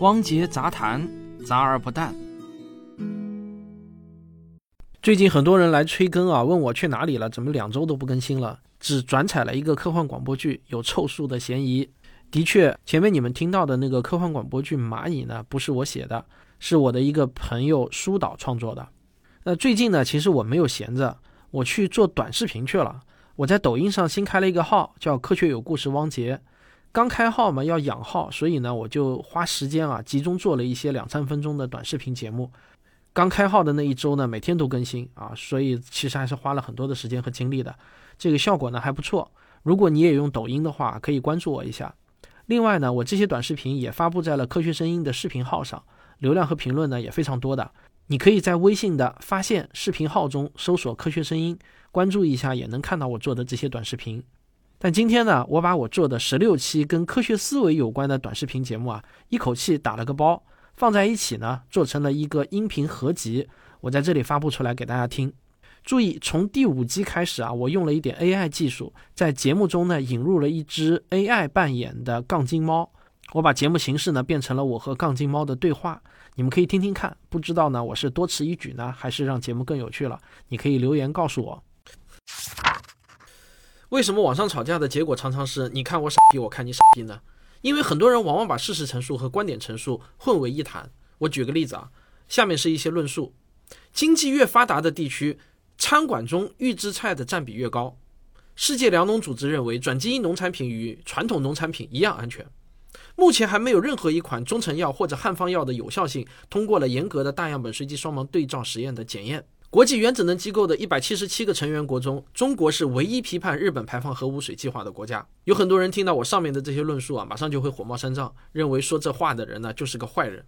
汪杰杂谈，杂而不淡。最近很多人来催更啊，问我去哪里了，怎么两周都不更新了？只转采了一个科幻广播剧，有凑数的嫌疑。的确，前面你们听到的那个科幻广播剧《蚂蚁》呢，不是我写的，是我的一个朋友疏导创作的。那最近呢，其实我没有闲着，我去做短视频去了。我在抖音上新开了一个号，叫“科学有故事汪杰”。刚开号嘛，要养号，所以呢，我就花时间啊，集中做了一些两三分钟的短视频节目。刚开号的那一周呢，每天都更新啊，所以其实还是花了很多的时间和精力的。这个效果呢还不错。如果你也用抖音的话，可以关注我一下。另外呢，我这些短视频也发布在了科学声音的视频号上，流量和评论呢也非常多的。你可以在微信的发现视频号中搜索“科学声音”，关注一下，也能看到我做的这些短视频。但今天呢，我把我做的十六期跟科学思维有关的短视频节目啊，一口气打了个包，放在一起呢，做成了一个音频合集，我在这里发布出来给大家听。注意，从第五集开始啊，我用了一点 AI 技术，在节目中呢，引入了一只 AI 扮演的杠精猫。我把节目形式呢变成了我和杠精猫的对话，你们可以听听看。不知道呢，我是多此一举呢，还是让节目更有趣了？你可以留言告诉我。为什么网上吵架的结果常常是你看我傻逼，我看你傻逼呢？因为很多人往往把事实陈述和观点陈述混为一谈。我举个例子啊，下面是一些论述：经济越发达的地区，餐馆中预制菜的占比越高。世界粮农组织认为，转基因农产品与传统农产品一样安全。目前还没有任何一款中成药或者汉方药的有效性通过了严格的大样本随机双盲对照实验的检验。国际原子能机构的一百七十七个成员国中，中国是唯一批判日本排放核污水计划的国家。有很多人听到我上面的这些论述啊，马上就会火冒三丈，认为说这话的人呢就是个坏人。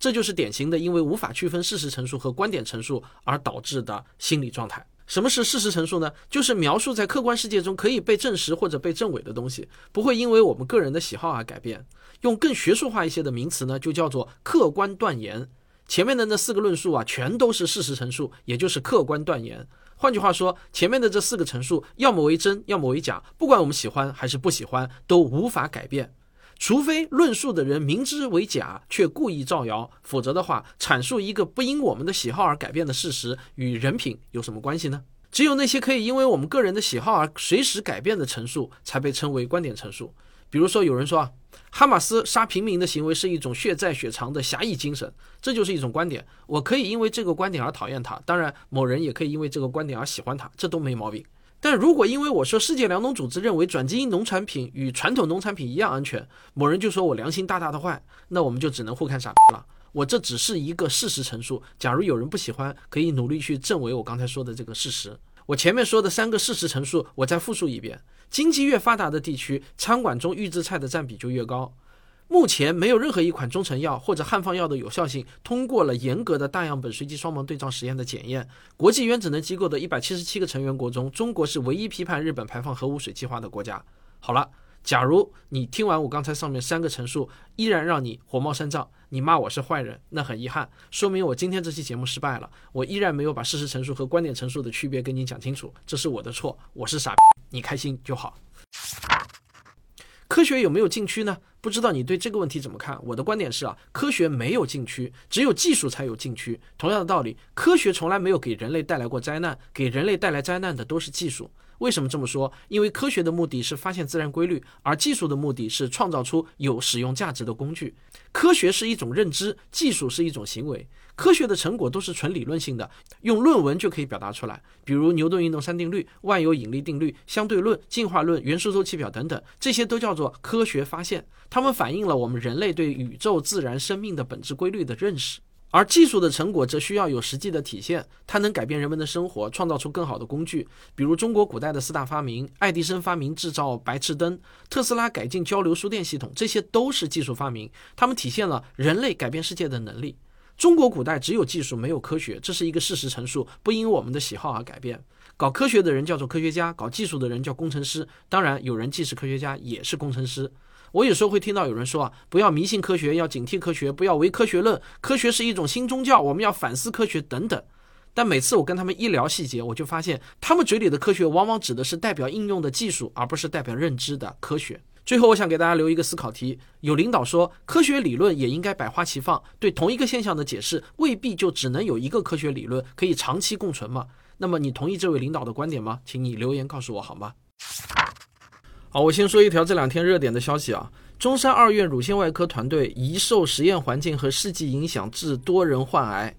这就是典型的因为无法区分事实陈述和观点陈述而导致的心理状态。什么是事实陈述呢？就是描述在客观世界中可以被证实或者被证伪的东西，不会因为我们个人的喜好而改变。用更学术化一些的名词呢，就叫做客观断言。前面的那四个论述啊，全都是事实陈述，也就是客观断言。换句话说，前面的这四个陈述，要么为真，要么为假，不管我们喜欢还是不喜欢，都无法改变。除非论述的人明知为假却故意造谣，否则的话，阐述一个不因我们的喜好而改变的事实，与人品有什么关系呢？只有那些可以因为我们个人的喜好而随时改变的陈述，才被称为观点陈述。比如说，有人说啊，哈马斯杀平民的行为是一种血债血偿的侠义精神，这就是一种观点。我可以因为这个观点而讨厌他，当然，某人也可以因为这个观点而喜欢他，这都没毛病。但如果因为我说世界粮农组织认为转基因农产品与传统农产品一样安全，某人就说我良心大大的坏，那我们就只能互看傻了。我这只是一个事实陈述，假如有人不喜欢，可以努力去证伪我刚才说的这个事实。我前面说的三个事实陈述，我再复述一遍：经济越发达的地区，餐馆中预制菜的占比就越高。目前没有任何一款中成药或者汉方药的有效性通过了严格的大样本随机双盲对照实验的检验。国际原子能机构的一百七十七个成员国中，中国是唯一批判日本排放核污水计划的国家。好了，假如你听完我刚才上面三个陈述，依然让你火冒三丈。你骂我是坏人，那很遗憾，说明我今天这期节目失败了。我依然没有把事实陈述和观点陈述的区别跟你讲清楚，这是我的错，我是傻逼，你开心就好。科学有没有禁区呢？不知道你对这个问题怎么看？我的观点是啊，科学没有禁区，只有技术才有禁区。同样的道理，科学从来没有给人类带来过灾难，给人类带来灾难的都是技术。为什么这么说？因为科学的目的是发现自然规律，而技术的目的是创造出有使用价值的工具。科学是一种认知，技术是一种行为。科学的成果都是纯理论性的，用论文就可以表达出来。比如牛顿运动三定律、万有引力定律、相对论、进化论、元素周期表等等，这些都叫做科学发现。它们反映了我们人类对宇宙、自然、生命的本质规律的认识。而技术的成果则需要有实际的体现，它能改变人们的生活，创造出更好的工具。比如中国古代的四大发明：爱迪生发明制造白炽灯，特斯拉改进交流输电系统，这些都是技术发明，它们体现了人类改变世界的能力。中国古代只有技术没有科学，这是一个事实陈述，不因我们的喜好而改变。搞科学的人叫做科学家，搞技术的人叫工程师。当然，有人既是科学家也是工程师。我有时候会听到有人说啊，不要迷信科学，要警惕科学，不要唯科学论，科学是一种新宗教，我们要反思科学等等。但每次我跟他们一聊细节，我就发现他们嘴里的科学往往指的是代表应用的技术，而不是代表认知的科学。最后，我想给大家留一个思考题：有领导说，科学理论也应该百花齐放，对同一个现象的解释未必就只能有一个科学理论可以长期共存吗？那么，你同意这位领导的观点吗？请你留言告诉我好吗？好，我先说一条这两天热点的消息啊，中山二院乳腺外科团队疑受实验环境和试剂影响致多人患癌。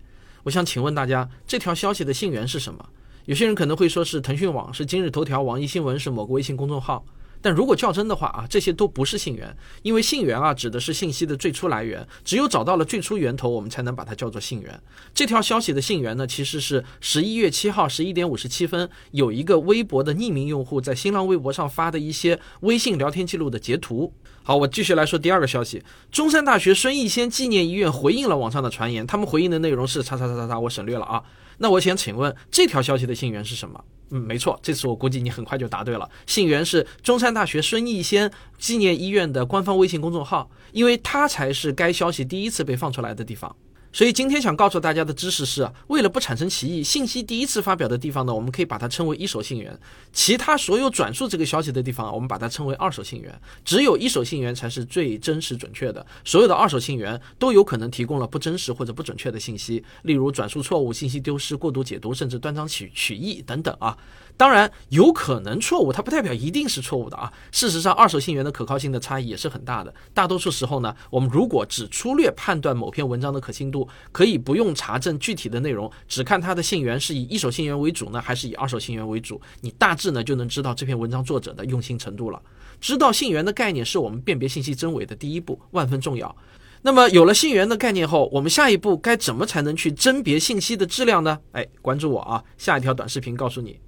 我想请问大家，这条消息的信源是什么？有些人可能会说是腾讯网，是今日头条，网易新闻是某个微信公众号。但如果较真的话啊，这些都不是信源，因为信源啊指的是信息的最初来源，只有找到了最初源头，我们才能把它叫做信源。这条消息的信源呢，其实是十一月七号十一点五十七分，有一个微博的匿名用户在新浪微博上发的一些微信聊天记录的截图。好，我继续来说第二个消息，中山大学孙逸仙纪念医院回应了网上的传言，他们回应的内容是叉叉叉叉叉，我省略了啊。那我想请问，这条消息的信源是什么？嗯，没错，这次我估计你很快就答对了。信源是中山大学孙逸仙纪念医院的官方微信公众号，因为它才是该消息第一次被放出来的地方。所以今天想告诉大家的知识是，为了不产生歧义，信息第一次发表的地方呢，我们可以把它称为一手信源；其他所有转述这个消息的地方，我们把它称为二手信源。只有一手信源才是最真实准确的，所有的二手信源都有可能提供了不真实或者不准确的信息，例如转述错误、信息丢失、过度解读，甚至断章取取义等等啊。当然有可能错误，它不代表一定是错误的啊。事实上，二手信源的可靠性的差异也是很大的。大多数时候呢，我们如果只粗略判断某篇文章的可信度，可以不用查证具体的内容，只看它的信源是以一手信源为主呢，还是以二手信源为主，你大致呢就能知道这篇文章作者的用心程度了。知道信源的概念是我们辨别信息真伪的第一步，万分重要。那么有了信源的概念后，我们下一步该怎么才能去甄别信息的质量呢？哎，关注我啊，下一条短视频告诉你。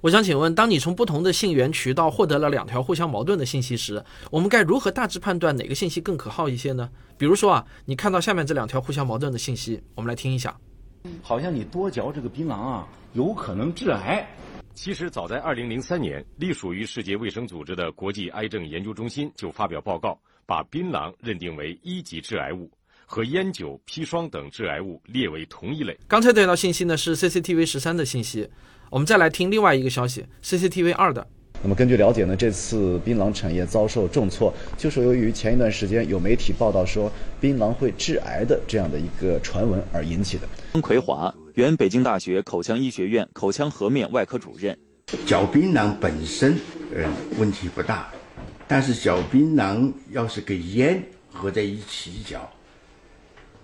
我想请问，当你从不同的信源渠道获得了两条互相矛盾的信息时，我们该如何大致判断哪个信息更可靠一些呢？比如说啊，你看到下面这两条互相矛盾的信息，我们来听一下。好像你多嚼这个槟榔啊，有可能致癌。其实早在2003年，隶属于世界卫生组织的国际癌症研究中心就发表报告，把槟榔认定为一级致癌物。和烟酒、砒霜等致癌物列为同一类。刚才这条信息呢是 CCTV 十三的信息，我们再来听另外一个消息，CCTV 二的。那么根据了解呢，这次槟榔产业遭受重挫，就是由于前一段时间有媒体报道说槟榔会致癌的这样的一个传闻而引起的。曾奎华，原北京大学口腔医学院口腔颌面外科主任。嚼槟榔本身，嗯，问题不大，但是嚼槟榔要是跟烟合在一起嚼。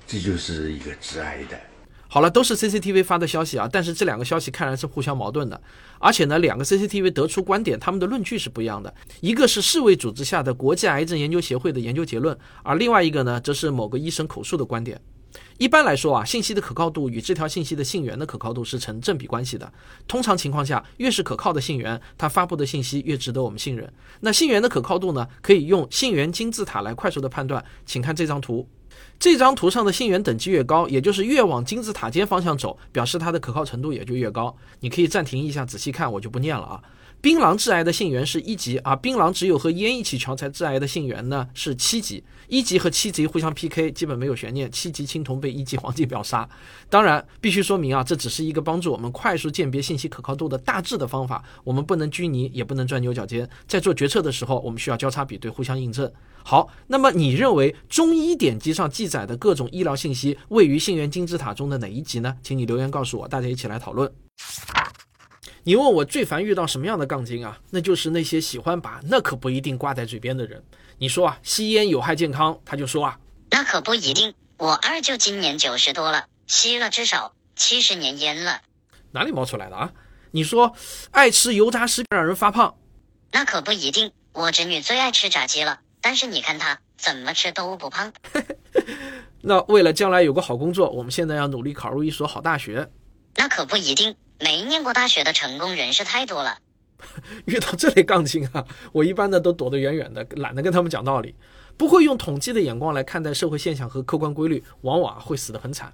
这就是一个致癌的。好了，都是 CCTV 发的消息啊，但是这两个消息看来是互相矛盾的，而且呢，两个 CCTV 得出观点，他们的论据是不一样的。一个是世卫组织下的国际癌症研究协会的研究结论，而另外一个呢，则是某个医生口述的观点。一般来说啊，信息的可靠度与这条信息的信源的可靠度是成正比关系的。通常情况下，越是可靠的信源，它发布的信息越值得我们信任。那信源的可靠度呢，可以用信源金字塔来快速的判断。请看这张图。这张图上的信源等级越高，也就是越往金字塔尖方向走，表示它的可靠程度也就越高。你可以暂停一下，仔细看，我就不念了啊。槟榔致癌的信源是一级啊，槟榔只有和烟一起嚼才致癌的信源呢是七级，一级和七级互相 PK，基本没有悬念，七级青铜被一级黄金秒杀。当然，必须说明啊，这只是一个帮助我们快速鉴别信息可靠度的大致的方法，我们不能拘泥，也不能钻牛角尖，在做决策的时候，我们需要交叉比对，互相印证。好，那么你认为中医典籍上记载的各种医疗信息位于信源金字塔中的哪一级呢？请你留言告诉我，大家一起来讨论。你问我最烦遇到什么样的杠精啊？那就是那些喜欢把“那可不一定”挂在嘴边的人。你说啊，吸烟有害健康，他就说啊，那可不一定。我二舅今年九十多了，吸了至少七十年烟了。哪里冒出来的啊？你说爱吃油炸食品让人发胖，那可不一定。我侄女最爱吃炸鸡了，但是你看她怎么吃都不胖。那为了将来有个好工作，我们现在要努力考入一所好大学。那可不一定。没念过大学的成功人士太多了，遇到这类杠精啊，我一般呢都躲得远远的，懒得跟他们讲道理，不会用统计的眼光来看待社会现象和客观规律，往往会死得很惨。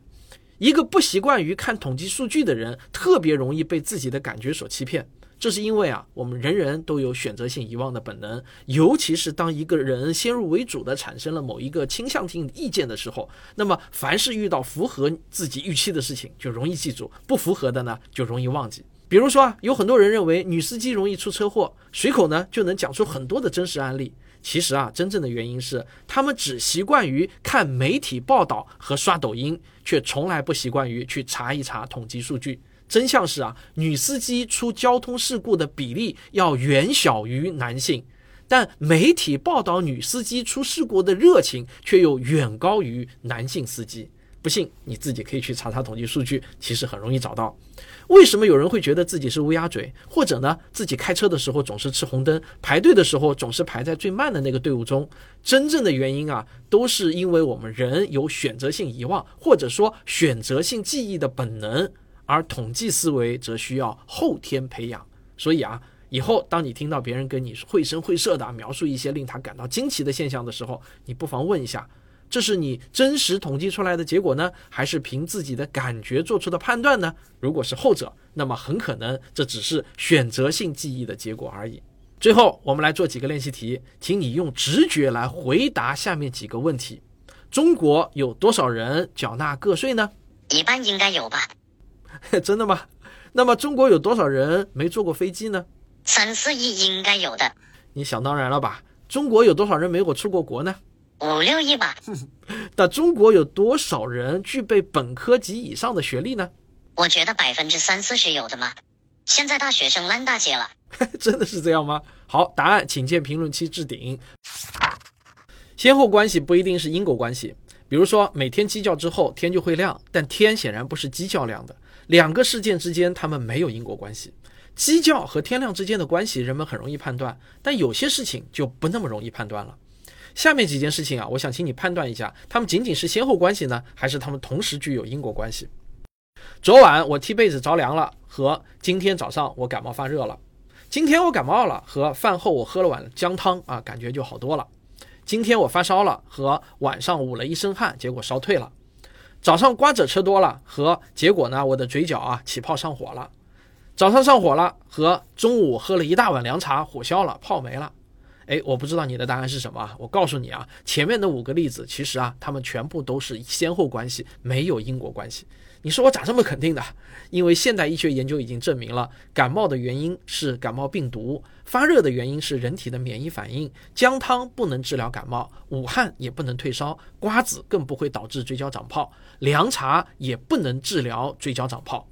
一个不习惯于看统计数据的人，特别容易被自己的感觉所欺骗。这是因为啊，我们人人都有选择性遗忘的本能，尤其是当一个人先入为主的产生了某一个倾向性意见的时候，那么凡是遇到符合自己预期的事情，就容易记住；不符合的呢，就容易忘记。比如说啊，有很多人认为女司机容易出车祸，随口呢就能讲出很多的真实案例。其实啊，真正的原因是他们只习惯于看媒体报道和刷抖音，却从来不习惯于去查一查统计数据。真相是啊，女司机出交通事故的比例要远小于男性，但媒体报道女司机出事故的热情却又远高于男性司机。不信你自己可以去查查统计数据，其实很容易找到。为什么有人会觉得自己是乌鸦嘴，或者呢自己开车的时候总是吃红灯，排队的时候总是排在最慢的那个队伍中？真正的原因啊，都是因为我们人有选择性遗忘，或者说选择性记忆的本能，而统计思维则需要后天培养。所以啊，以后当你听到别人跟你绘声绘色的描述一些令他感到惊奇的现象的时候，你不妨问一下。这是你真实统计出来的结果呢，还是凭自己的感觉做出的判断呢？如果是后者，那么很可能这只是选择性记忆的结果而已。最后，我们来做几个练习题，请你用直觉来回答下面几个问题：中国有多少人缴纳个税呢？一般应该有吧。真的吗？那么中国有多少人没坐过飞机呢？三四亿应该有的。你想当然了吧？中国有多少人没有出过国呢？五六亿吧。那中国有多少人具备本科及以上的学历呢？我觉得百分之三四十有的嘛。现在大学生烂大街了。真的是这样吗？好，答案请见评论区置顶。先后关系不一定是因果关系。比如说，每天鸡叫之后天就会亮，但天显然不是鸡叫亮的。两个事件之间，它们没有因果关系。鸡叫和天亮之间的关系，人们很容易判断，但有些事情就不那么容易判断了。下面几件事情啊，我想请你判断一下，它们仅仅是先后关系呢，还是它们同时具有因果关系？昨晚我踢被子着凉了，和今天早上我感冒发热了。今天我感冒了，和饭后我喝了碗姜汤啊，感觉就好多了。今天我发烧了，和晚上捂了一身汗，结果烧退了。早上瓜子吃多了，和结果呢，我的嘴角啊起泡上火了。早上上火了，和中午喝了一大碗凉茶，火消了，泡没了。哎，我不知道你的答案是什么。我告诉你啊，前面的五个例子，其实啊，它们全部都是先后关系，没有因果关系。你说我咋这么肯定的？因为现代医学研究已经证明了，感冒的原因是感冒病毒，发热的原因是人体的免疫反应。姜汤不能治疗感冒，武汉也不能退烧，瓜子更不会导致嘴角长泡，凉茶也不能治疗嘴角长泡。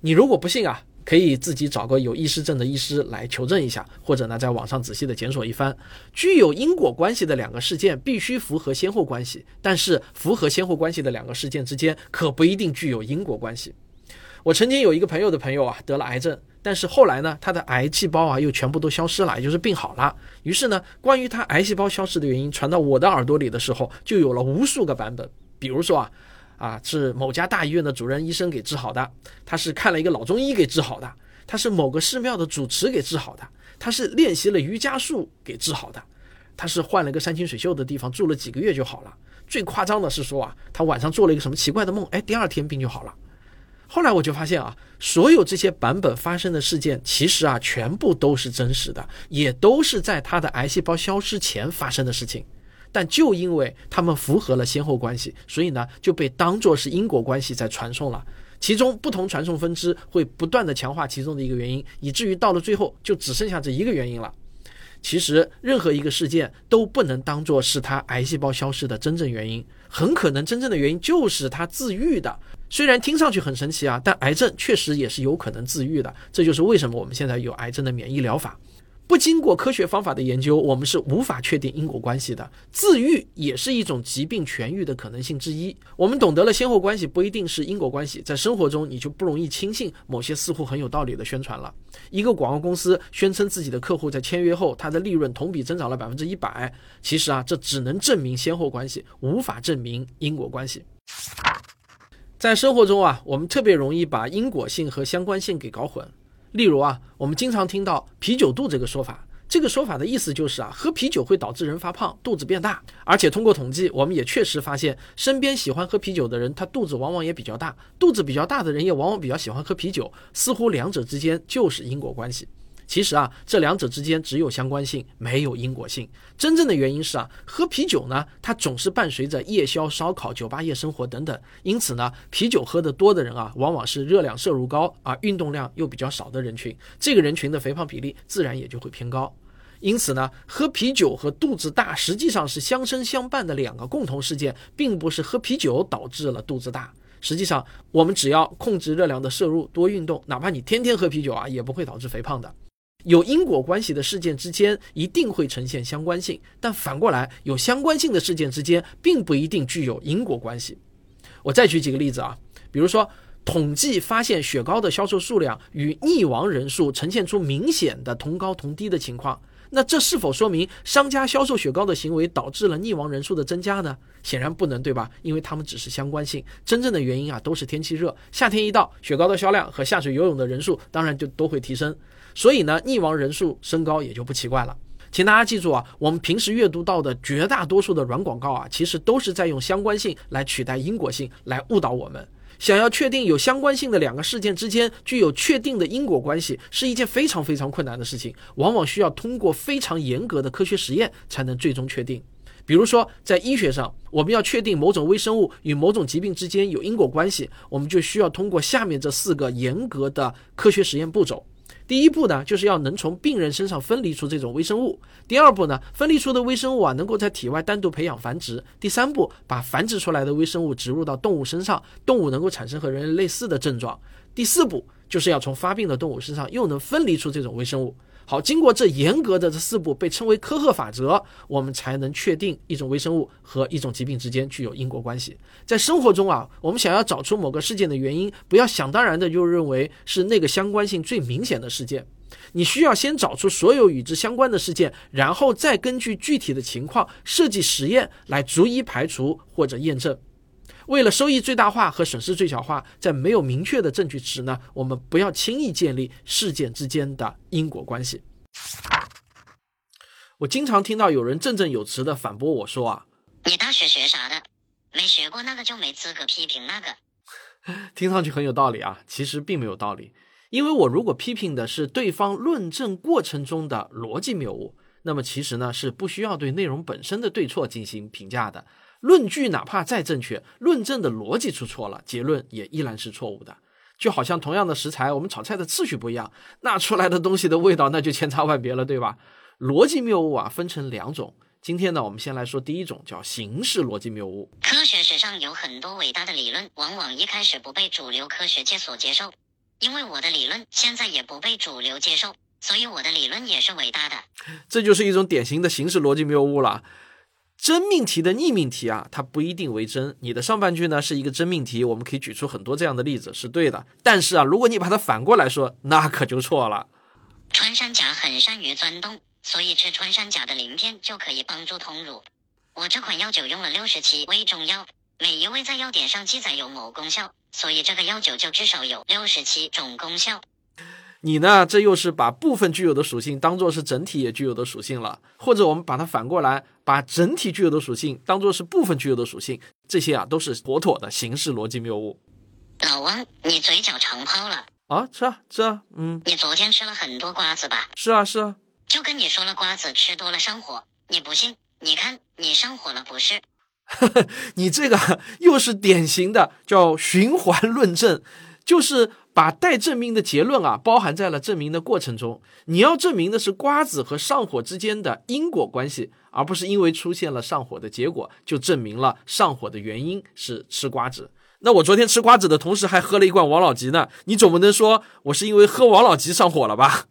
你如果不信啊？可以自己找个有医师证的医师来求证一下，或者呢，在网上仔细的检索一番。具有因果关系的两个事件必须符合先后关系，但是符合先后关系的两个事件之间可不一定具有因果关系。我曾经有一个朋友的朋友啊，得了癌症，但是后来呢，他的癌细胞啊又全部都消失了，也就是病好了。于是呢，关于他癌细胞消失的原因传到我的耳朵里的时候，就有了无数个版本。比如说啊。啊，是某家大医院的主任医生给治好的，他是看了一个老中医给治好的，他是某个寺庙的主持给治好的，他是练习了瑜伽术给治好的，他是换了一个山清水秀的地方住了几个月就好了。最夸张的是说啊，他晚上做了一个什么奇怪的梦，哎，第二天病就好了。后来我就发现啊，所有这些版本发生的事件，其实啊，全部都是真实的，也都是在他的癌细胞消失前发生的事情。但就因为他们符合了先后关系，所以呢就被当作是因果关系在传送了。其中不同传送分支会不断的强化其中的一个原因，以至于到了最后就只剩下这一个原因了。其实任何一个事件都不能当做是它癌细胞消失的真正原因，很可能真正的原因就是它自愈的。虽然听上去很神奇啊，但癌症确实也是有可能自愈的。这就是为什么我们现在有癌症的免疫疗法。不经过科学方法的研究，我们是无法确定因果关系的。自愈也是一种疾病痊愈的可能性之一。我们懂得了先后关系不一定是因果关系，在生活中你就不容易轻信某些似乎很有道理的宣传了。一个广告公司宣称自己的客户在签约后，他的利润同比增长了百分之一百，其实啊，这只能证明先后关系，无法证明因果关系。在生活中啊，我们特别容易把因果性和相关性给搞混。例如啊，我们经常听到“啤酒肚”这个说法，这个说法的意思就是啊，喝啤酒会导致人发胖，肚子变大。而且通过统计，我们也确实发现，身边喜欢喝啤酒的人，他肚子往往也比较大，肚子比较大的人也往往比较喜欢喝啤酒，似乎两者之间就是因果关系。其实啊，这两者之间只有相关性，没有因果性。真正的原因是啊，喝啤酒呢，它总是伴随着夜宵、烧烤、酒吧夜生活等等，因此呢，啤酒喝得多的人啊，往往是热量摄入高啊，运动量又比较少的人群，这个人群的肥胖比例自然也就会偏高。因此呢，喝啤酒和肚子大实际上是相生相伴的两个共同事件，并不是喝啤酒导致了肚子大。实际上，我们只要控制热量的摄入，多运动，哪怕你天天喝啤酒啊，也不会导致肥胖的。有因果关系的事件之间一定会呈现相关性，但反过来，有相关性的事件之间并不一定具有因果关系。我再举几个例子啊，比如说，统计发现雪糕的销售数量与溺亡人数呈现出明显的同高同低的情况。那这是否说明商家销售雪糕的行为导致了溺亡人数的增加呢？显然不能，对吧？因为它们只是相关性，真正的原因啊都是天气热。夏天一到，雪糕的销量和下水游泳的人数当然就都会提升，所以呢，溺亡人数升高也就不奇怪了。请大家记住啊，我们平时阅读到的绝大多数的软广告啊，其实都是在用相关性来取代因果性，来误导我们。想要确定有相关性的两个事件之间具有确定的因果关系，是一件非常非常困难的事情，往往需要通过非常严格的科学实验才能最终确定。比如说，在医学上，我们要确定某种微生物与某种疾病之间有因果关系，我们就需要通过下面这四个严格的科学实验步骤。第一步呢，就是要能从病人身上分离出这种微生物。第二步呢，分离出的微生物啊，能够在体外单独培养繁殖。第三步，把繁殖出来的微生物植入到动物身上，动物能够产生和人类类似的症状。第四步，就是要从发病的动物身上又能分离出这种微生物。好，经过这严格的这四步，被称为科赫法则，我们才能确定一种微生物和一种疾病之间具有因果关系。在生活中啊，我们想要找出某个事件的原因，不要想当然的就认为是那个相关性最明显的事件，你需要先找出所有与之相关的事件，然后再根据具体的情况设计实验来逐一排除或者验证。为了收益最大化和损失最小化，在没有明确的证据时呢，我们不要轻易建立事件之间的因果关系。我经常听到有人振振有词的反驳我说啊，你大学学啥的？没学过那个就没资格批评那个。听上去很有道理啊，其实并没有道理。因为我如果批评的是对方论证过程中的逻辑谬误，那么其实呢是不需要对内容本身的对错进行评价的。论据哪怕再正确，论证的逻辑出错了，结论也依然是错误的。就好像同样的食材，我们炒菜的次序不一样，那出来的东西的味道那就千差万别了，对吧？逻辑谬误啊，分成两种。今天呢，我们先来说第一种，叫形式逻辑谬误。科学史上有很多伟大的理论，往往一开始不被主流科学界所接受。因为我的理论现在也不被主流接受，所以我的理论也是伟大的。这就是一种典型的形式逻辑谬误了。真命题的逆命题啊，它不一定为真。你的上半句呢是一个真命题，我们可以举出很多这样的例子，是对的。但是啊，如果你把它反过来说，那可就错了。穿山甲很善于钻洞，所以吃穿山甲的鳞片就可以帮助通乳。我这款药酒用了六十七味中药，每一味在药典上记载有某功效，所以这个药酒就至少有六十七种功效。你呢？这又是把部分具有的属性当做是整体也具有的属性了，或者我们把它反过来，把整体具有的属性当做是部分具有的属性，这些啊都是妥妥的形式逻辑谬误。老王，你嘴角长泡了啊？吃啊，吃啊，嗯。你昨天吃了很多瓜子吧？是啊，是啊。就跟你说了，瓜子吃多了上火，你不信？你看你上火了不是？你这个又是典型的叫循环论证，就是。把待证明的结论啊包含在了证明的过程中。你要证明的是瓜子和上火之间的因果关系，而不是因为出现了上火的结果就证明了上火的原因是吃瓜子。那我昨天吃瓜子的同时还喝了一罐王老吉呢，你总不能说我是因为喝王老吉上火了吧？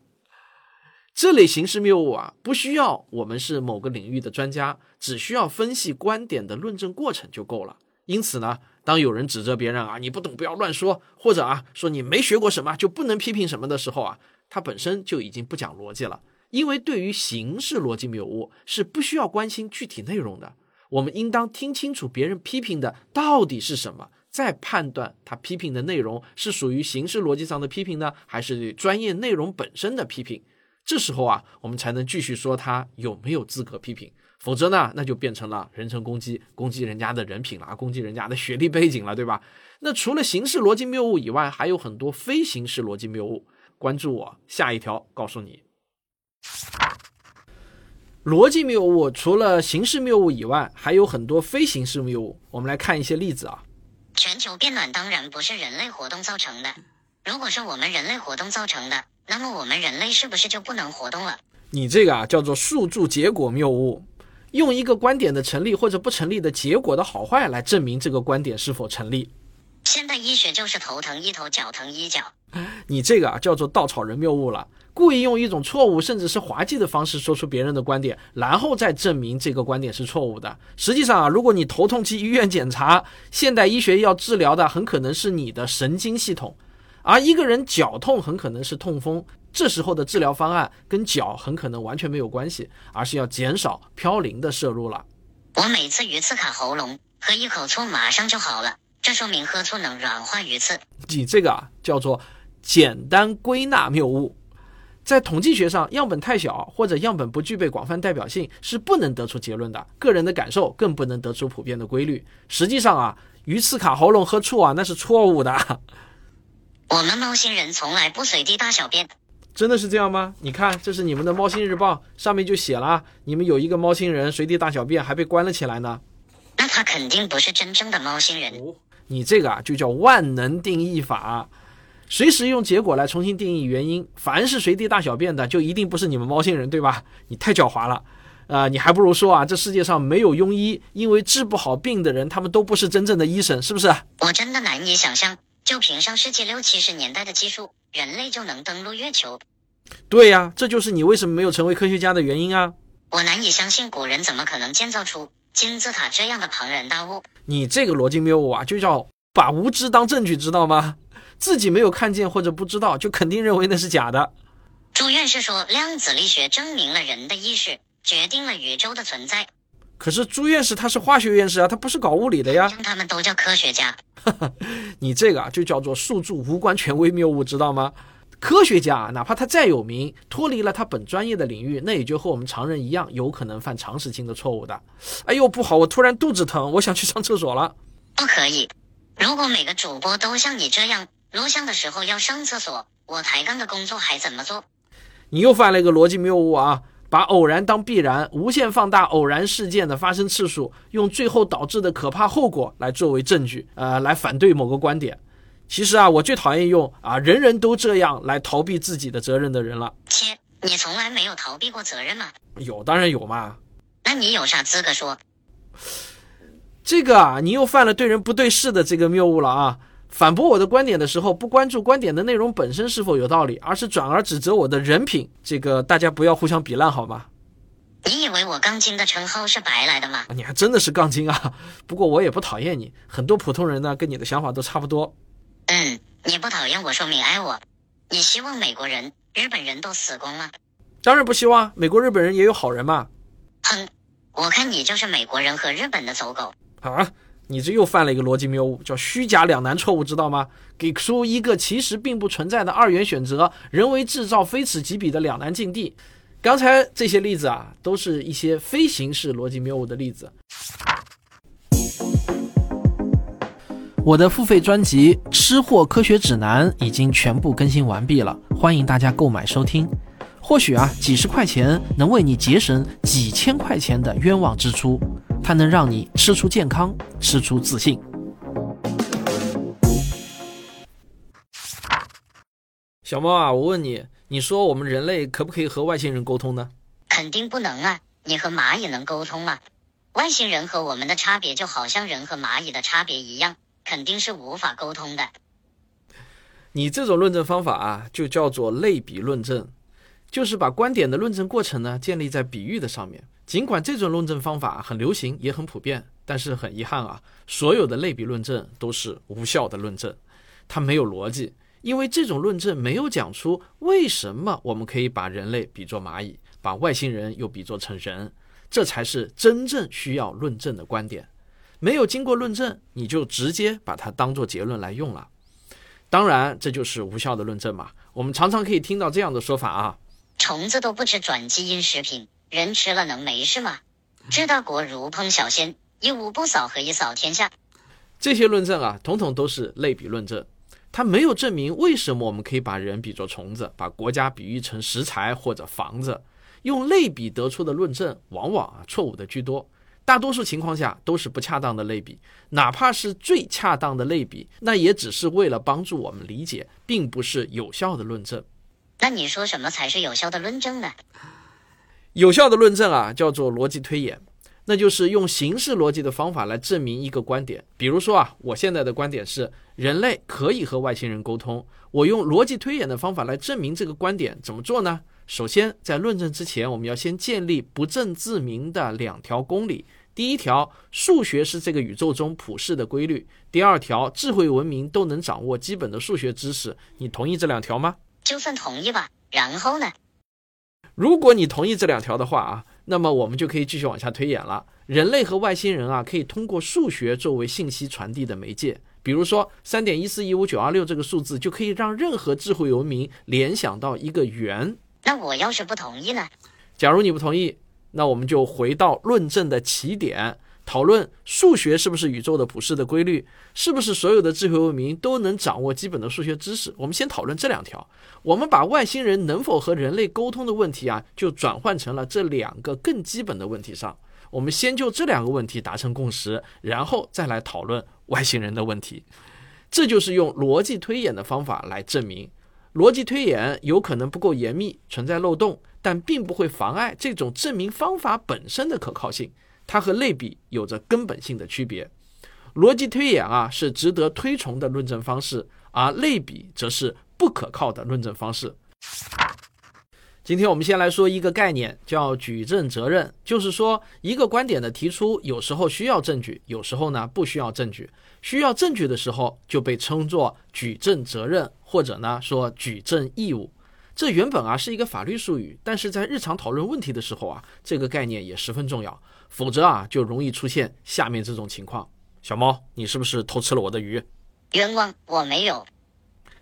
这类形式谬误啊，不需要我们是某个领域的专家，只需要分析观点的论证过程就够了。因此呢。当有人指责别人啊，你不懂不要乱说，或者啊说你没学过什么就不能批评什么的时候啊，他本身就已经不讲逻辑了。因为对于形式逻辑谬误是不需要关心具体内容的，我们应当听清楚别人批评的到底是什么，再判断他批评的内容是属于形式逻辑上的批评呢，还是对专业内容本身的批评。这时候啊，我们才能继续说他有没有资格批评。否则呢，那就变成了人身攻击，攻击人家的人品了，攻击人家的学历背景了，对吧？那除了形式逻辑谬误以外，还有很多非形式逻辑谬误。关注我，下一条告诉你。逻辑谬误除了形式谬误以外，还有很多非形式谬误。我们来看一些例子啊。全球变暖当然不是人类活动造成的。如果是我们人类活动造成的，那么我们人类是不是就不能活动了？你这个啊叫做诉诸结果谬误，用一个观点的成立或者不成立的结果的好坏来证明这个观点是否成立。现代医学就是头疼医头，脚疼医脚。你这个啊叫做稻草人谬误了，故意用一种错误甚至是滑稽的方式说出别人的观点，然后再证明这个观点是错误的。实际上啊，如果你头痛去医院检查，现代医学要治疗的很可能是你的神经系统，而一个人脚痛很可能是痛风，这时候的治疗方案跟脚很可能完全没有关系，而是要减少嘌呤的摄入了。我每次鱼刺卡喉咙，喝一口醋马上就好了，这说明喝醋能软化鱼刺。你这个啊叫做。简单归纳谬误，在统计学上，样本太小或者样本不具备广泛代表性是不能得出结论的。个人的感受更不能得出普遍的规律。实际上啊，鱼刺卡喉咙喝醋啊，那是错误的。我们猫星人从来不随地大小便，真的是这样吗？你看，这是你们的《猫星日报》，上面就写了，你们有一个猫星人随地大小便，还被关了起来呢。那他肯定不是真正的猫星人。你这个啊，就叫万能定义法。随时用结果来重新定义原因，凡是随地大小便的，就一定不是你们猫星人，对吧？你太狡猾了，啊，你还不如说啊，这世界上没有庸医，因为治不好病的人，他们都不是真正的医生，是不是？我真的难以想象，就凭上世纪六七十年代的技术，人类就能登陆月球。对呀，这就是你为什么没有成为科学家的原因啊！我难以相信古人怎么可能建造出金字塔这样的庞然大物。你这个逻辑谬误啊，就叫把无知当证据，知道吗？自己没有看见或者不知道，就肯定认为那是假的。朱院士说，量子力学证明了人的意识决定了宇宙的存在。可是朱院士他是化学院士啊，他不是搞物理的呀。他们都叫科学家。你这个啊，就叫做诉诸无关权威谬误，知道吗？科学家哪怕他再有名，脱离了他本专业的领域，那也就和我们常人一样，有可能犯常识性的错误的。哎呦，不好，我突然肚子疼，我想去上厕所了。不可以，如果每个主播都像你这样。录像的时候要上厕所，我抬杠的工作还怎么做？你又犯了一个逻辑谬误啊！把偶然当必然，无限放大偶然事件的发生次数，用最后导致的可怕后果来作为证据，呃，来反对某个观点。其实啊，我最讨厌用啊人人都这样来逃避自己的责任的人了。切，你从来没有逃避过责任吗？有，当然有嘛。那你有啥资格说？这个啊，你又犯了对人不对事的这个谬误了啊！反驳我的观点的时候，不关注观点的内容本身是否有道理，而是转而指责我的人品。这个大家不要互相比烂，好吗？你以为我杠精的称号是白来的吗？你还真的是杠精啊！不过我也不讨厌你，很多普通人呢跟你的想法都差不多。嗯，你不讨厌我说明爱我。你希望美国人、日本人都死光吗？当然不希望，美国、日本人也有好人嘛。哼，我看你就是美国人和日本的走狗啊！你这又犯了一个逻辑谬误，叫虚假两难错误，知道吗？给出一个其实并不存在的二元选择，人为制造非此即彼的两难境地。刚才这些例子啊，都是一些非形式逻辑谬误的例子。我的付费专辑《吃货科学指南》已经全部更新完毕了，欢迎大家购买收听。或许啊，几十块钱能为你节省几千块钱的冤枉支出。它能让你吃出健康，吃出自信。小猫啊，我问你，你说我们人类可不可以和外星人沟通呢？肯定不能啊！你和蚂蚁能沟通吗？外星人和我们的差别就好像人和蚂蚁的差别一样，肯定是无法沟通的。你这种论证方法啊，就叫做类比论证，就是把观点的论证过程呢建立在比喻的上面。尽管这种论证方法很流行，也很普遍，但是很遗憾啊，所有的类比论证都是无效的论证，它没有逻辑，因为这种论证没有讲出为什么我们可以把人类比作蚂蚁，把外星人又比作成人，这才是真正需要论证的观点。没有经过论证，你就直接把它当做结论来用了，当然这就是无效的论证嘛。我们常常可以听到这样的说法啊：虫子都不吃转基因食品。人吃了能没事吗？治大国如烹小鲜，一屋不扫何以扫天下？这些论证啊，统统都是类比论证。它没有证明为什么我们可以把人比作虫子，把国家比喻成食材或者房子。用类比得出的论证，往往啊错误的居多，大多数情况下都是不恰当的类比。哪怕是最恰当的类比，那也只是为了帮助我们理解，并不是有效的论证。那你说什么才是有效的论证呢？有效的论证啊，叫做逻辑推演，那就是用形式逻辑的方法来证明一个观点。比如说啊，我现在的观点是人类可以和外星人沟通，我用逻辑推演的方法来证明这个观点，怎么做呢？首先，在论证之前，我们要先建立不证自明的两条公理。第一条，数学是这个宇宙中普世的规律；第二条，智慧文明都能掌握基本的数学知识。你同意这两条吗？就算同意吧。然后呢？如果你同意这两条的话啊，那么我们就可以继续往下推演了。人类和外星人啊，可以通过数学作为信息传递的媒介。比如说，三点一四一五九二六这个数字就可以让任何智慧文明联想到一个圆。那我要是不同意呢？假如你不同意，那我们就回到论证的起点，讨论数学是不是宇宙的普世的规律，是不是所有的智慧文明都能掌握基本的数学知识。我们先讨论这两条。我们把外星人能否和人类沟通的问题啊，就转换成了这两个更基本的问题上。我们先就这两个问题达成共识，然后再来讨论外星人的问题。这就是用逻辑推演的方法来证明。逻辑推演有可能不够严密，存在漏洞，但并不会妨碍这种证明方法本身的可靠性。它和类比有着根本性的区别。逻辑推演啊是值得推崇的论证方式，而类比则是不可靠的论证方式。今天我们先来说一个概念，叫举证责任，就是说一个观点的提出，有时候需要证据，有时候呢不需要证据。需要证据的时候，就被称作举证责任，或者呢说举证义务。这原本啊是一个法律术语，但是在日常讨论问题的时候啊，这个概念也十分重要，否则啊就容易出现下面这种情况。小猫，你是不是偷吃了我的鱼？冤枉，我没有。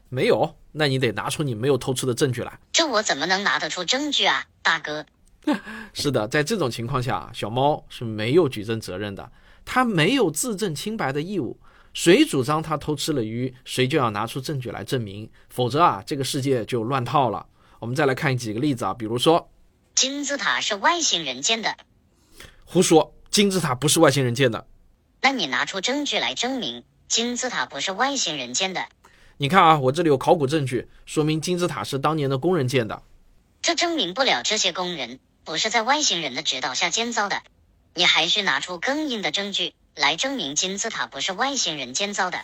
没有？那你得拿出你没有偷吃的证据来。这我怎么能拿得出证据啊，大哥？是的，在这种情况下，小猫是没有举证责任的，它没有自证清白的义务。谁主张他偷吃了鱼，谁就要拿出证据来证明，否则啊，这个世界就乱套了。我们再来看几个例子啊，比如说，金字塔是外星人建的。胡说，金字塔不是外星人建的。那你拿出证据来证明金字塔不是外星人建的。你看啊，我这里有考古证据，说明金字塔是当年的工人建的。这证明不了这些工人不是在外星人的指导下建造的。你还需拿出更硬的证据。来证明金字塔不是外星人建造的，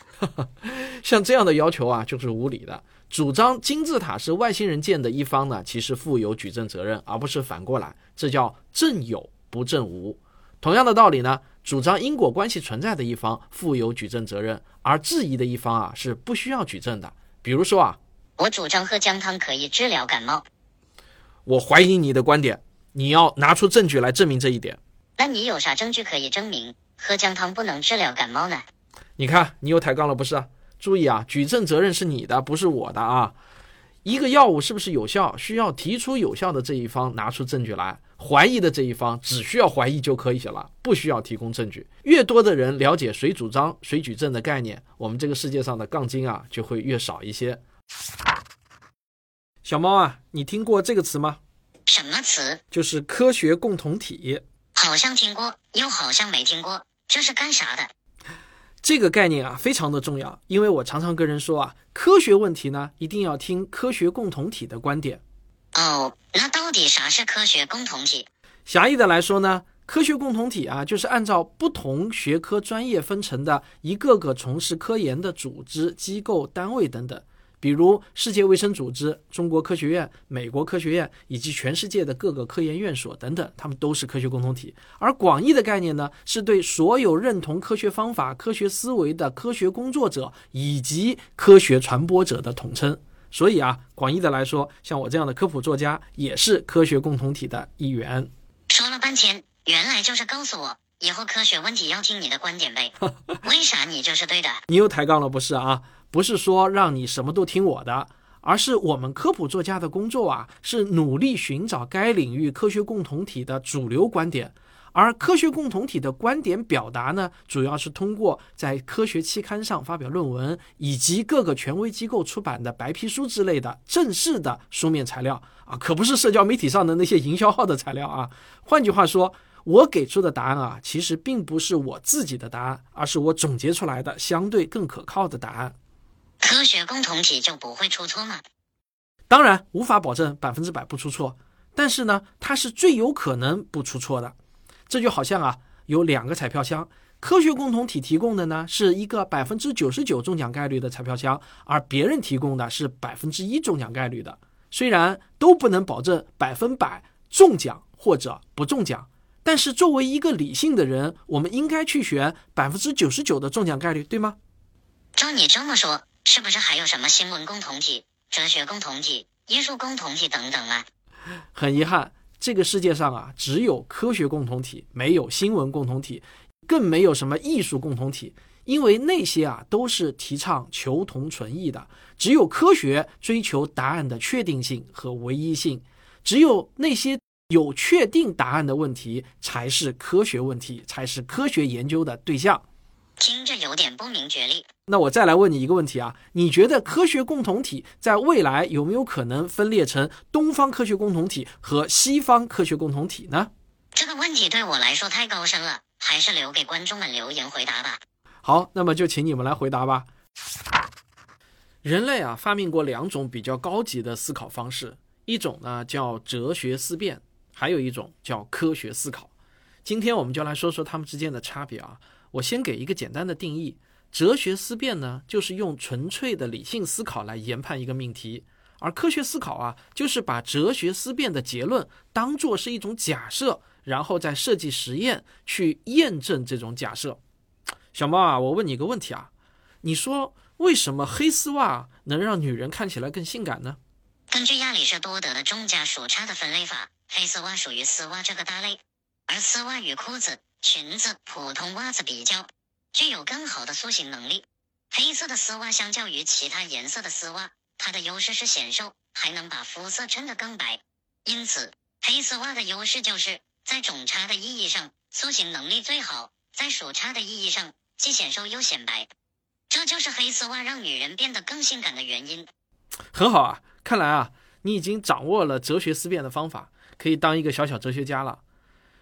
像这样的要求啊，就是无理的。主张金字塔是外星人建的一方呢，其实负有举证责任，而不是反过来，这叫证有不证无。同样的道理呢，主张因果关系存在的一方负有举证责任，而质疑的一方啊是不需要举证的。比如说啊，我主张喝姜汤可以治疗感冒，我怀疑你的观点，你要拿出证据来证明这一点。那你有啥证据可以证明？喝姜汤不能治疗感冒呢？你看，你又抬杠了，不是？注意啊，举证责任是你的，不是我的啊。一个药物是不是有效，需要提出有效的这一方拿出证据来，怀疑的这一方只需要怀疑就可以了，不需要提供证据。越多的人了解谁主张谁举证的概念，我们这个世界上的杠精啊就会越少一些。小猫啊，你听过这个词吗？什么词？就是科学共同体。好像听过，又好像没听过，这是干啥的？这个概念啊，非常的重要，因为我常常跟人说啊，科学问题呢，一定要听科学共同体的观点。哦，那到底啥是科学共同体？狭义的来说呢，科学共同体啊，就是按照不同学科专业分成的一个个从事科研的组织、机构、单位等等。比如世界卫生组织、中国科学院、美国科学院以及全世界的各个科研院所等等，他们都是科学共同体。而广义的概念呢，是对所有认同科学方法、科学思维的科学工作者以及科学传播者的统称。所以啊，广义的来说，像我这样的科普作家也是科学共同体的一员。说了半天，原来就是告诉我，以后科学问题要听你的观点呗？为啥你就是对的？你又抬杠了，不是啊？不是说让你什么都听我的，而是我们科普作家的工作啊，是努力寻找该领域科学共同体的主流观点，而科学共同体的观点表达呢，主要是通过在科学期刊上发表论文，以及各个权威机构出版的白皮书之类的正式的书面材料啊，可不是社交媒体上的那些营销号的材料啊。换句话说，我给出的答案啊，其实并不是我自己的答案，而是我总结出来的相对更可靠的答案。科学共同体就不会出错吗？当然，无法保证百分之百不出错，但是呢，它是最有可能不出错的。这就好像啊，有两个彩票箱，科学共同体提供的呢是一个百分之九十九中奖概率的彩票箱，而别人提供的是百分之一中奖概率的。虽然都不能保证百分百中奖或者不中奖，但是作为一个理性的人，我们应该去选百分之九十九的中奖概率，对吗？照你这么说，是不是还有什么新闻共同体、哲学共同体、艺术共同体等等啊？很遗憾，这个世界上啊，只有科学共同体，没有新闻共同体，更没有什么艺术共同体，因为那些啊都是提倡求同存异的。只有科学追求答案的确定性和唯一性，只有那些有确定答案的问题才是科学问题，才是科学研究的对象。听着有点不明觉厉。那我再来问你一个问题啊，你觉得科学共同体在未来有没有可能分裂成东方科学共同体和西方科学共同体呢？这个问题对我来说太高深了，还是留给观众们留言回答吧。好，那么就请你们来回答吧。人类啊，发明过两种比较高级的思考方式，一种呢叫哲学思辨，还有一种叫科学思考。今天我们就来说说它们之间的差别啊。我先给一个简单的定义：哲学思辨呢，就是用纯粹的理性思考来研判一个命题；而科学思考啊，就是把哲学思辨的结论当做是一种假设，然后再设计实验去验证这种假设。小猫啊，我问你一个问题啊，你说为什么黑丝袜能让女人看起来更性感呢？根据亚里士多德的中加属差的分类法，黑丝袜属于丝袜这个大类，而丝袜与裤子。裙子、普通袜子比较具有更好的塑形能力。黑色的丝袜相较于其他颜色的丝袜，它的优势是显瘦，还能把肤色衬得更白。因此，黑丝袜的优势就是在种差的意义上塑形能力最好，在属差的意义上既显瘦又显白。这就是黑丝袜让女人变得更性感的原因。很好啊，看来啊，你已经掌握了哲学思辨的方法，可以当一个小小哲学家了。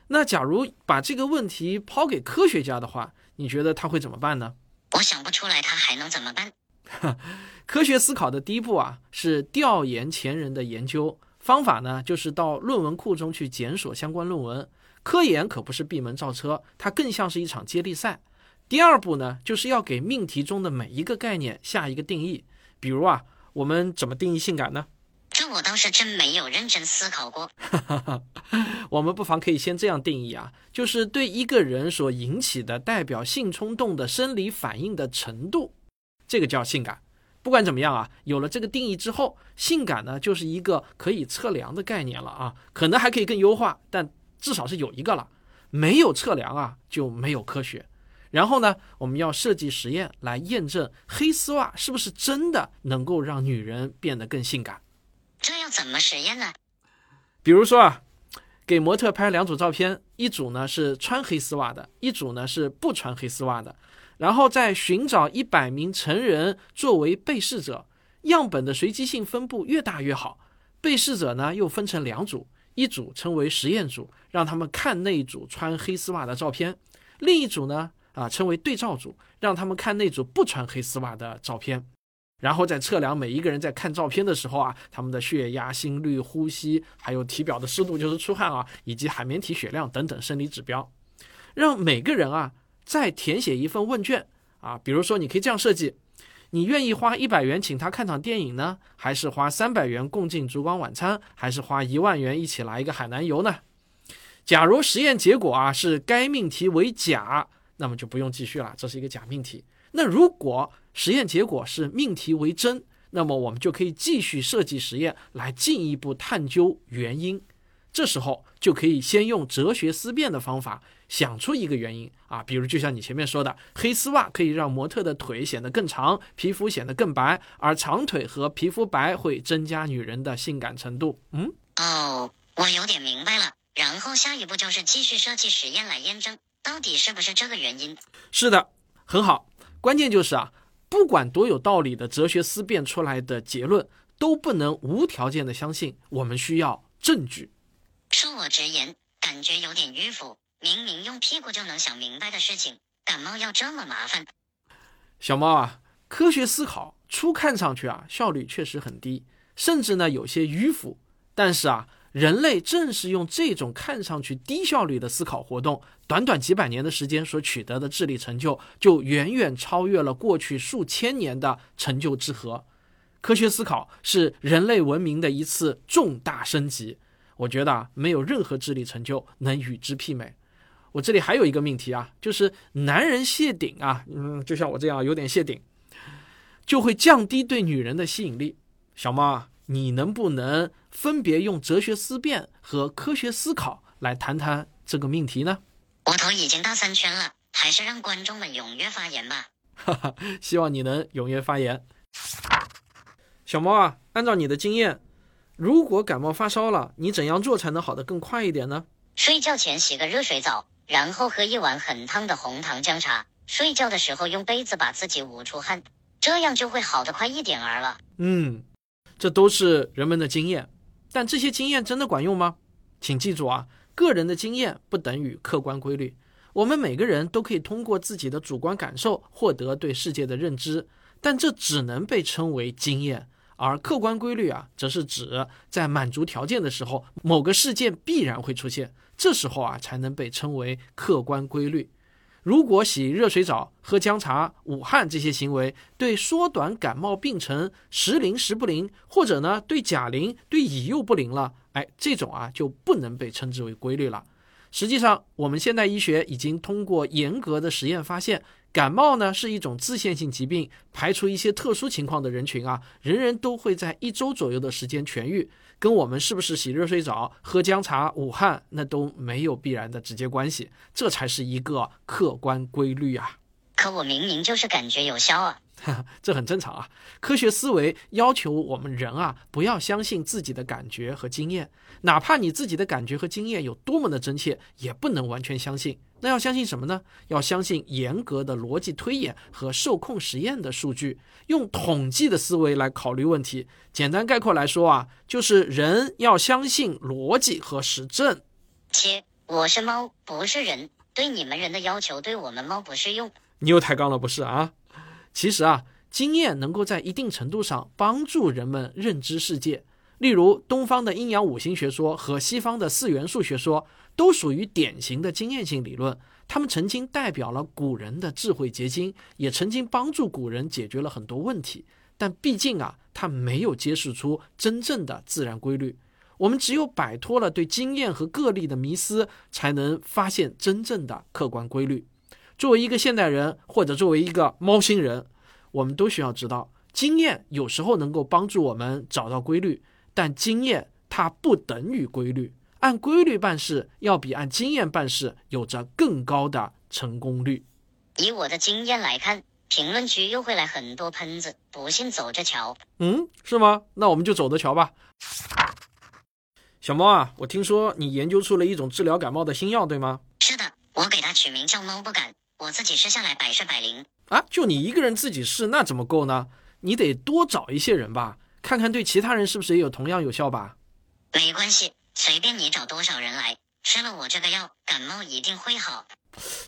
那假如把这个问题抛给科学家的话，你觉得他会怎么办呢？我想不出来他还能怎么办。科学思考的第一步啊，是调研前人的研究方法呢，就是到论文库中去检索相关论文。科研可不是闭门造车，它更像是一场接力赛。第二步呢，就是要给命题中的每一个概念下一个定义。比如啊，我们怎么定义性感呢？这我倒是真没有认真思考过。我们不妨可以先这样定义啊，就是对一个人所引起的代表性冲动的生理反应的程度，这个叫性感。不管怎么样啊，有了这个定义之后，性感呢就是一个可以测量的概念了啊，可能还可以更优化，但至少是有一个了。没有测量啊，就没有科学。然后呢，我们要设计实验来验证黑丝袜是不是真的能够让女人变得更性感。这要怎么实验呢？比如说啊，给模特拍两组照片，一组呢是穿黑丝袜的，一组呢是不穿黑丝袜的，然后再寻找一百名成人作为被试者，样本的随机性分布越大越好。被试者呢又分成两组，一组称为实验组，让他们看那一组穿黑丝袜的照片；另一组呢啊称为对照组，让他们看那组不穿黑丝袜的照片。然后再测量每一个人在看照片的时候啊，他们的血压、心率、呼吸，还有体表的湿度，就是出汗啊，以及海绵体血量等等生理指标，让每个人啊再填写一份问卷啊。比如说，你可以这样设计：你愿意花一百元请他看场电影呢，还是花三百元共进烛光晚餐，还是花一万元一起来一个海南游呢？假如实验结果啊是该命题为假，那么就不用继续了，这是一个假命题。那如果实验结果是命题为真，那么我们就可以继续设计实验来进一步探究原因。这时候就可以先用哲学思辨的方法想出一个原因啊，比如就像你前面说的，黑丝袜可以让模特的腿显得更长，皮肤显得更白，而长腿和皮肤白会增加女人的性感程度。嗯，哦，我有点明白了。然后下一步就是继续设计实验来验证到底是不是这个原因。是的，很好。关键就是啊，不管多有道理的哲学思辨出来的结论，都不能无条件的相信，我们需要证据。恕我直言，感觉有点迂腐。明明用屁股就能想明白的事情，感冒要这么麻烦？小猫啊，科学思考初看上去啊，效率确实很低，甚至呢有些迂腐。但是啊，人类正是用这种看上去低效率的思考活动，短短几百年的时间所取得的智力成就，就远远超越了过去数千年的成就之和。科学思考是人类文明的一次重大升级。我觉得啊，没有任何智力成就能与之媲美。我这里还有一个命题啊，就是男人谢顶啊，嗯，就像我这样有点谢顶，就会降低对女人的吸引力。小猫啊，你能不能分别用哲学思辨和科学思考来谈谈这个命题呢？我头已经大三圈了，还是让观众们踊跃发言吧。哈哈，希望你能踊跃发言。小猫啊，按照你的经验，如果感冒发烧了，你怎样做才能好得更快一点呢？睡觉前洗个热水澡。然后喝一碗很烫的红糖姜茶，睡觉的时候用被子把自己捂出汗，这样就会好得快一点儿了。嗯，这都是人们的经验，但这些经验真的管用吗？请记住啊，个人的经验不等于客观规律。我们每个人都可以通过自己的主观感受获得对世界的认知，但这只能被称为经验。而客观规律啊，则是指在满足条件的时候，某个事件必然会出现。这时候啊，才能被称为客观规律。如果洗热水澡、喝姜茶、捂汗这些行为对缩短感冒病程时灵时不灵，或者呢对甲灵、对乙又不灵了，哎，这种啊就不能被称之为规律了。实际上，我们现代医学已经通过严格的实验发现，感冒呢是一种自限性疾病，排除一些特殊情况的人群啊，人人都会在一周左右的时间痊愈。跟我们是不是洗热水澡、喝姜茶、捂汗，那都没有必然的直接关系，这才是一个客观规律啊！可我明明就是感觉有效啊！这很正常啊。科学思维要求我们人啊，不要相信自己的感觉和经验，哪怕你自己的感觉和经验有多么的真切，也不能完全相信。那要相信什么呢？要相信严格的逻辑推演和受控实验的数据，用统计的思维来考虑问题。简单概括来说啊，就是人要相信逻辑和实证。切，我是猫，不是人，对你们人的要求对我们猫不适用。你又抬杠了，不是啊？其实啊，经验能够在一定程度上帮助人们认知世界。例如，东方的阴阳五行学说和西方的四元素学说都属于典型的经验性理论。他们曾经代表了古人的智慧结晶，也曾经帮助古人解决了很多问题。但毕竟啊，它没有揭示出真正的自然规律。我们只有摆脱了对经验和个例的迷思，才能发现真正的客观规律。作为一个现代人，或者作为一个猫星人，我们都需要知道，经验有时候能够帮助我们找到规律，但经验它不等于规律。按规律办事，要比按经验办事有着更高的成功率。以我的经验来看，评论区又会来很多喷子，不信走着瞧。嗯，是吗？那我们就走着瞧吧。小猫啊，我听说你研究出了一种治疗感冒的新药，对吗？是的，我给它取名叫猫不感。我自己试下来百试百灵啊！就你一个人自己试，那怎么够呢？你得多找一些人吧，看看对其他人是不是也有同样有效吧。没关系，随便你找多少人来，吃了我这个药，感冒一定会好。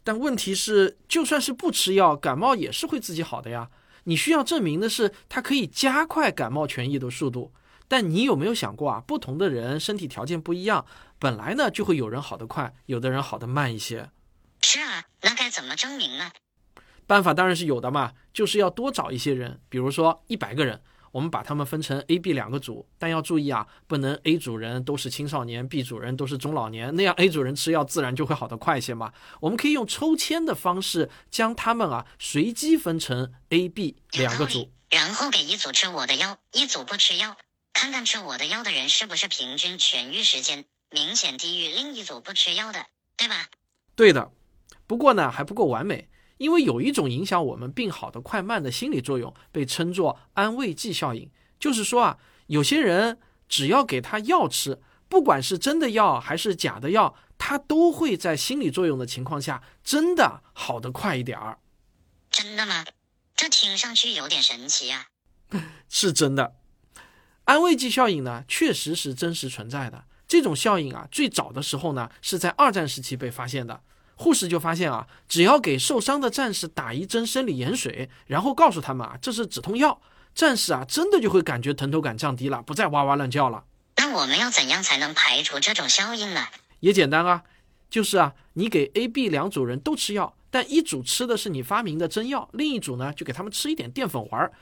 但问题是，就算是不吃药，感冒也是会自己好的呀。你需要证明的是，它可以加快感冒痊愈的速度。但你有没有想过啊？不同的人身体条件不一样，本来呢就会有人好得快，有的人好得慢一些。是啊，那该怎么证明呢？办法当然是有的嘛，就是要多找一些人，比如说一百个人，我们把他们分成 A、B 两个组，但要注意啊，不能 A 组人都是青少年，B 组人都是中老年，那样 A 组人吃药自然就会好得快些嘛。我们可以用抽签的方式将他们啊随机分成 A、B 两个组，然后给一组吃我的药，一组不吃药，看看吃我的药的人是不是平均痊愈时间明显低于另一组不吃药的，对吧？对的。不过呢，还不够完美，因为有一种影响我们病好的快慢的心理作用，被称作安慰剂效应。就是说啊，有些人只要给他药吃，不不管是真的药还是假的药，他都会在心理作用的情况下真的好得快一点儿。真的吗？这听上去有点神奇啊。是真的，安慰剂效应呢，确实是真实存在的。这种效应啊，最早的时候呢，是在二战时期被发现的。护士就发现啊，只要给受伤的战士打一针生理盐水，然后告诉他们啊，这是止痛药，战士啊，真的就会感觉疼痛感降低了，不再哇哇乱叫了。那我们要怎样才能排除这种效应呢？也简单啊，就是啊，你给 A、B 两组人都吃药，但一组吃的是你发明的真药，另一组呢，就给他们吃一点淀粉丸儿，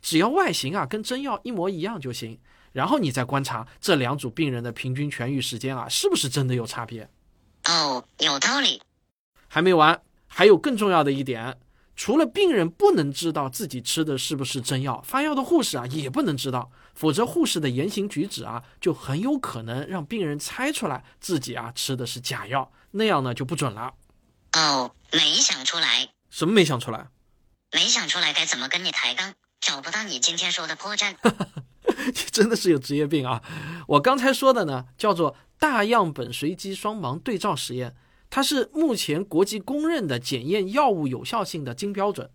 只要外形啊跟真药一模一样就行。然后你再观察这两组病人的平均痊愈时间啊，是不是真的有差别？哦，有道理。还没完，还有更重要的一点，除了病人不能知道自己吃的是不是真药，发药的护士啊也不能知道，否则护士的言行举止啊就很有可能让病人猜出来自己啊吃的是假药，那样呢就不准了。哦，没想出来，什么没想出来？没想出来该怎么跟你抬杠，找不到你今天说的破绽。你真的是有职业病啊！我刚才说的呢，叫做大样本随机双盲对照实验。它是目前国际公认的检验药物有效性的金标准。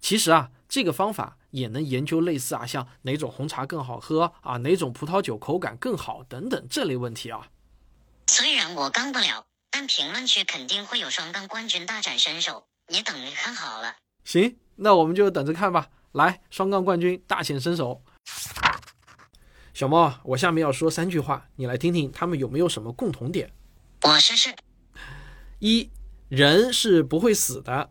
其实啊，这个方法也能研究类似啊，像哪种红茶更好喝啊，哪种葡萄酒口感更好等等这类问题啊。虽然我杠不了，但评论区肯定会有双杠冠军大展身手，你等着看好了。行，那我们就等着看吧。来，双杠冠军大显身手。小猫，我下面要说三句话，你来听听他们有没有什么共同点。我试试。一人是不会死的。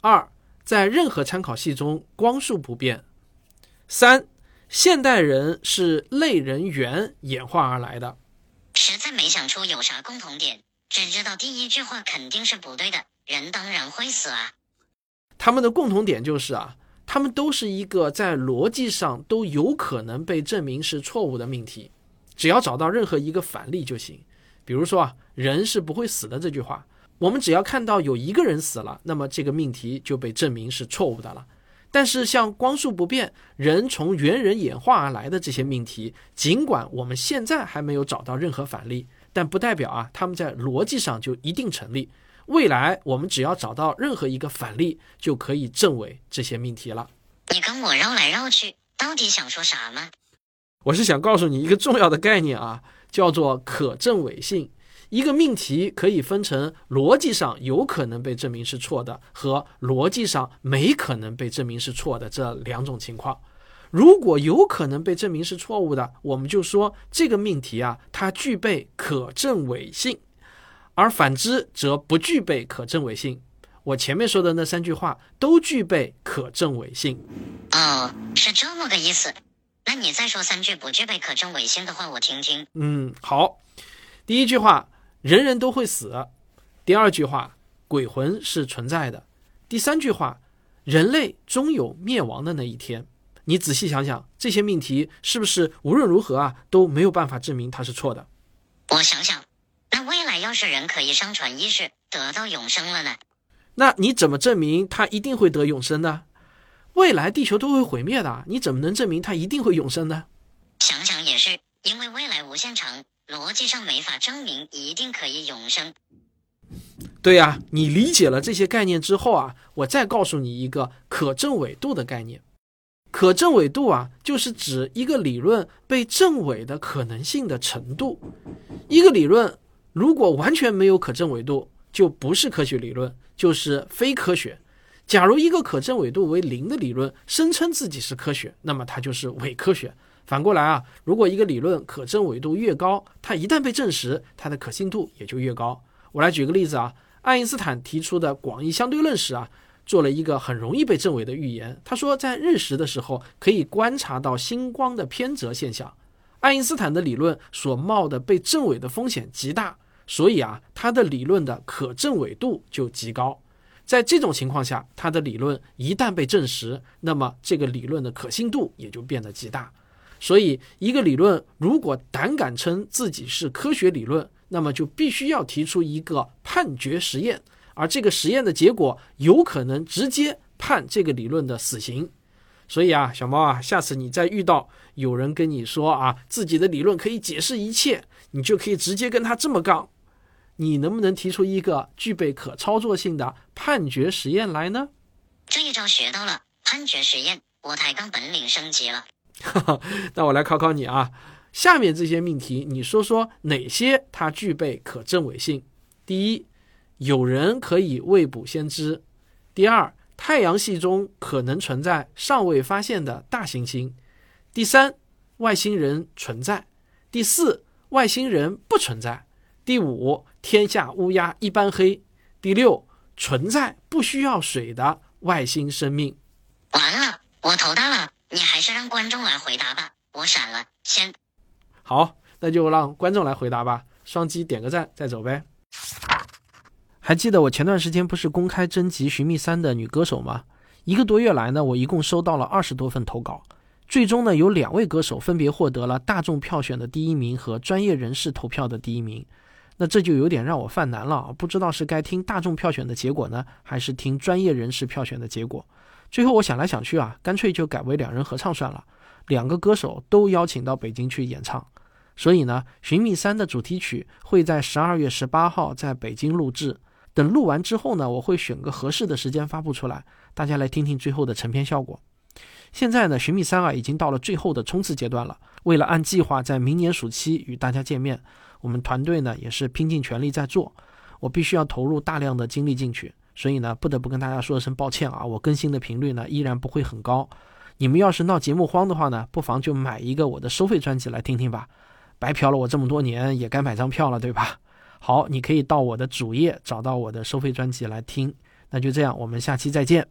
二，在任何参考系中，光速不变。三，现代人是类人猿演化而来的。实在没想出有啥共同点，只知道第一句话肯定是不对的。人当然会死啊。他们的共同点就是啊，他们都是一个在逻辑上都有可能被证明是错误的命题。只要找到任何一个反例就行。比如说啊，人是不会死的这句话。我们只要看到有一个人死了，那么这个命题就被证明是错误的了。但是像光速不变、人从猿人演化而来的这些命题，尽管我们现在还没有找到任何反例，但不代表啊他们在逻辑上就一定成立。未来我们只要找到任何一个反例，就可以证伪这些命题了。你跟我绕来绕去，到底想说啥呢？我是想告诉你一个重要的概念啊，叫做可证伪性。一个命题可以分成逻辑上有可能被证明是错的和逻辑上没可能被证明是错的这两种情况。如果有可能被证明是错误的，我们就说这个命题啊，它具备可证伪性；而反之则不具备可证伪性。我前面说的那三句话都具备可证伪性。哦，是这么个意思。那你再说三句不具备可证伪性的话，我听听。嗯，好。第一句话。人人都会死。第二句话，鬼魂是存在的。第三句话，人类终有灭亡的那一天。你仔细想想，这些命题是不是无论如何啊都没有办法证明它是错的？我想想，那未来要是人可以上传意识，得到永生了呢？那你怎么证明他一定会得永生呢？未来地球都会毁灭的，你怎么能证明他一定会永生呢？想想也是，因为未来无限长。逻辑上没法证明一定可以永生。对呀，你理解了这些概念之后啊，我再告诉你一个可证伪度的概念。可证伪度啊，就是指一个理论被证伪的可能性的程度。一个理论如果完全没有可证伪度，就不是科学理论，就是非科学。假如一个可证伪度为零的理论声称自己是科学，那么它就是伪科学。反过来啊，如果一个理论可证伪度越高，它一旦被证实，它的可信度也就越高。我来举个例子啊，爱因斯坦提出的广义相对论时啊，做了一个很容易被证伪的预言。他说，在日食的时候可以观察到星光的偏折现象。爱因斯坦的理论所冒的被证伪的风险极大，所以啊，他的理论的可证伪度就极高。在这种情况下，他的理论一旦被证实，那么这个理论的可信度也就变得极大。所以，一个理论如果胆敢称自己是科学理论，那么就必须要提出一个判决实验，而这个实验的结果有可能直接判这个理论的死刑。所以啊，小猫啊，下次你再遇到有人跟你说啊，自己的理论可以解释一切，你就可以直接跟他这么杠。你能不能提出一个具备可操作性的判决实验来呢？这一招学到了，判决实验，我抬杠本领升级了。那我来考考你啊，下面这些命题，你说说哪些它具备可证伪性？第一，有人可以未卜先知；第二，太阳系中可能存在尚未发现的大行星；第三，外星人存在；第四，外星人不存在；第五，天下乌鸦一般黑；第六，存在不需要水的外星生命。完了，我头大了，你还是让观众来回答吧，我闪了，先。好，那就让观众来回答吧，双击点个赞再走呗。还记得我前段时间不是公开征集《寻觅三》的女歌手吗？一个多月来呢，我一共收到了二十多份投稿，最终呢，有两位歌手分别获得了大众票选的第一名和专业人士投票的第一名。那这就有点让我犯难了，不知道是该听大众票选的结果呢，还是听专业人士票选的结果。最后我想来想去啊，干脆就改为两人合唱算了，两个歌手都邀请到北京去演唱。所以呢，《寻觅三》的主题曲会在十二月十八号在北京录制。等录完之后呢，我会选个合适的时间发布出来，大家来听听最后的成片效果。现在呢，《寻觅三》啊已经到了最后的冲刺阶段了。为了按计划在明年暑期与大家见面，我们团队呢也是拼尽全力在做。我必须要投入大量的精力进去，所以呢，不得不跟大家说声抱歉啊，我更新的频率呢依然不会很高。你们要是闹节目荒的话呢，不妨就买一个我的收费专辑来听听吧。白嫖了我这么多年，也该买张票了，对吧？好，你可以到我的主页找到我的收费专辑来听。那就这样，我们下期再见。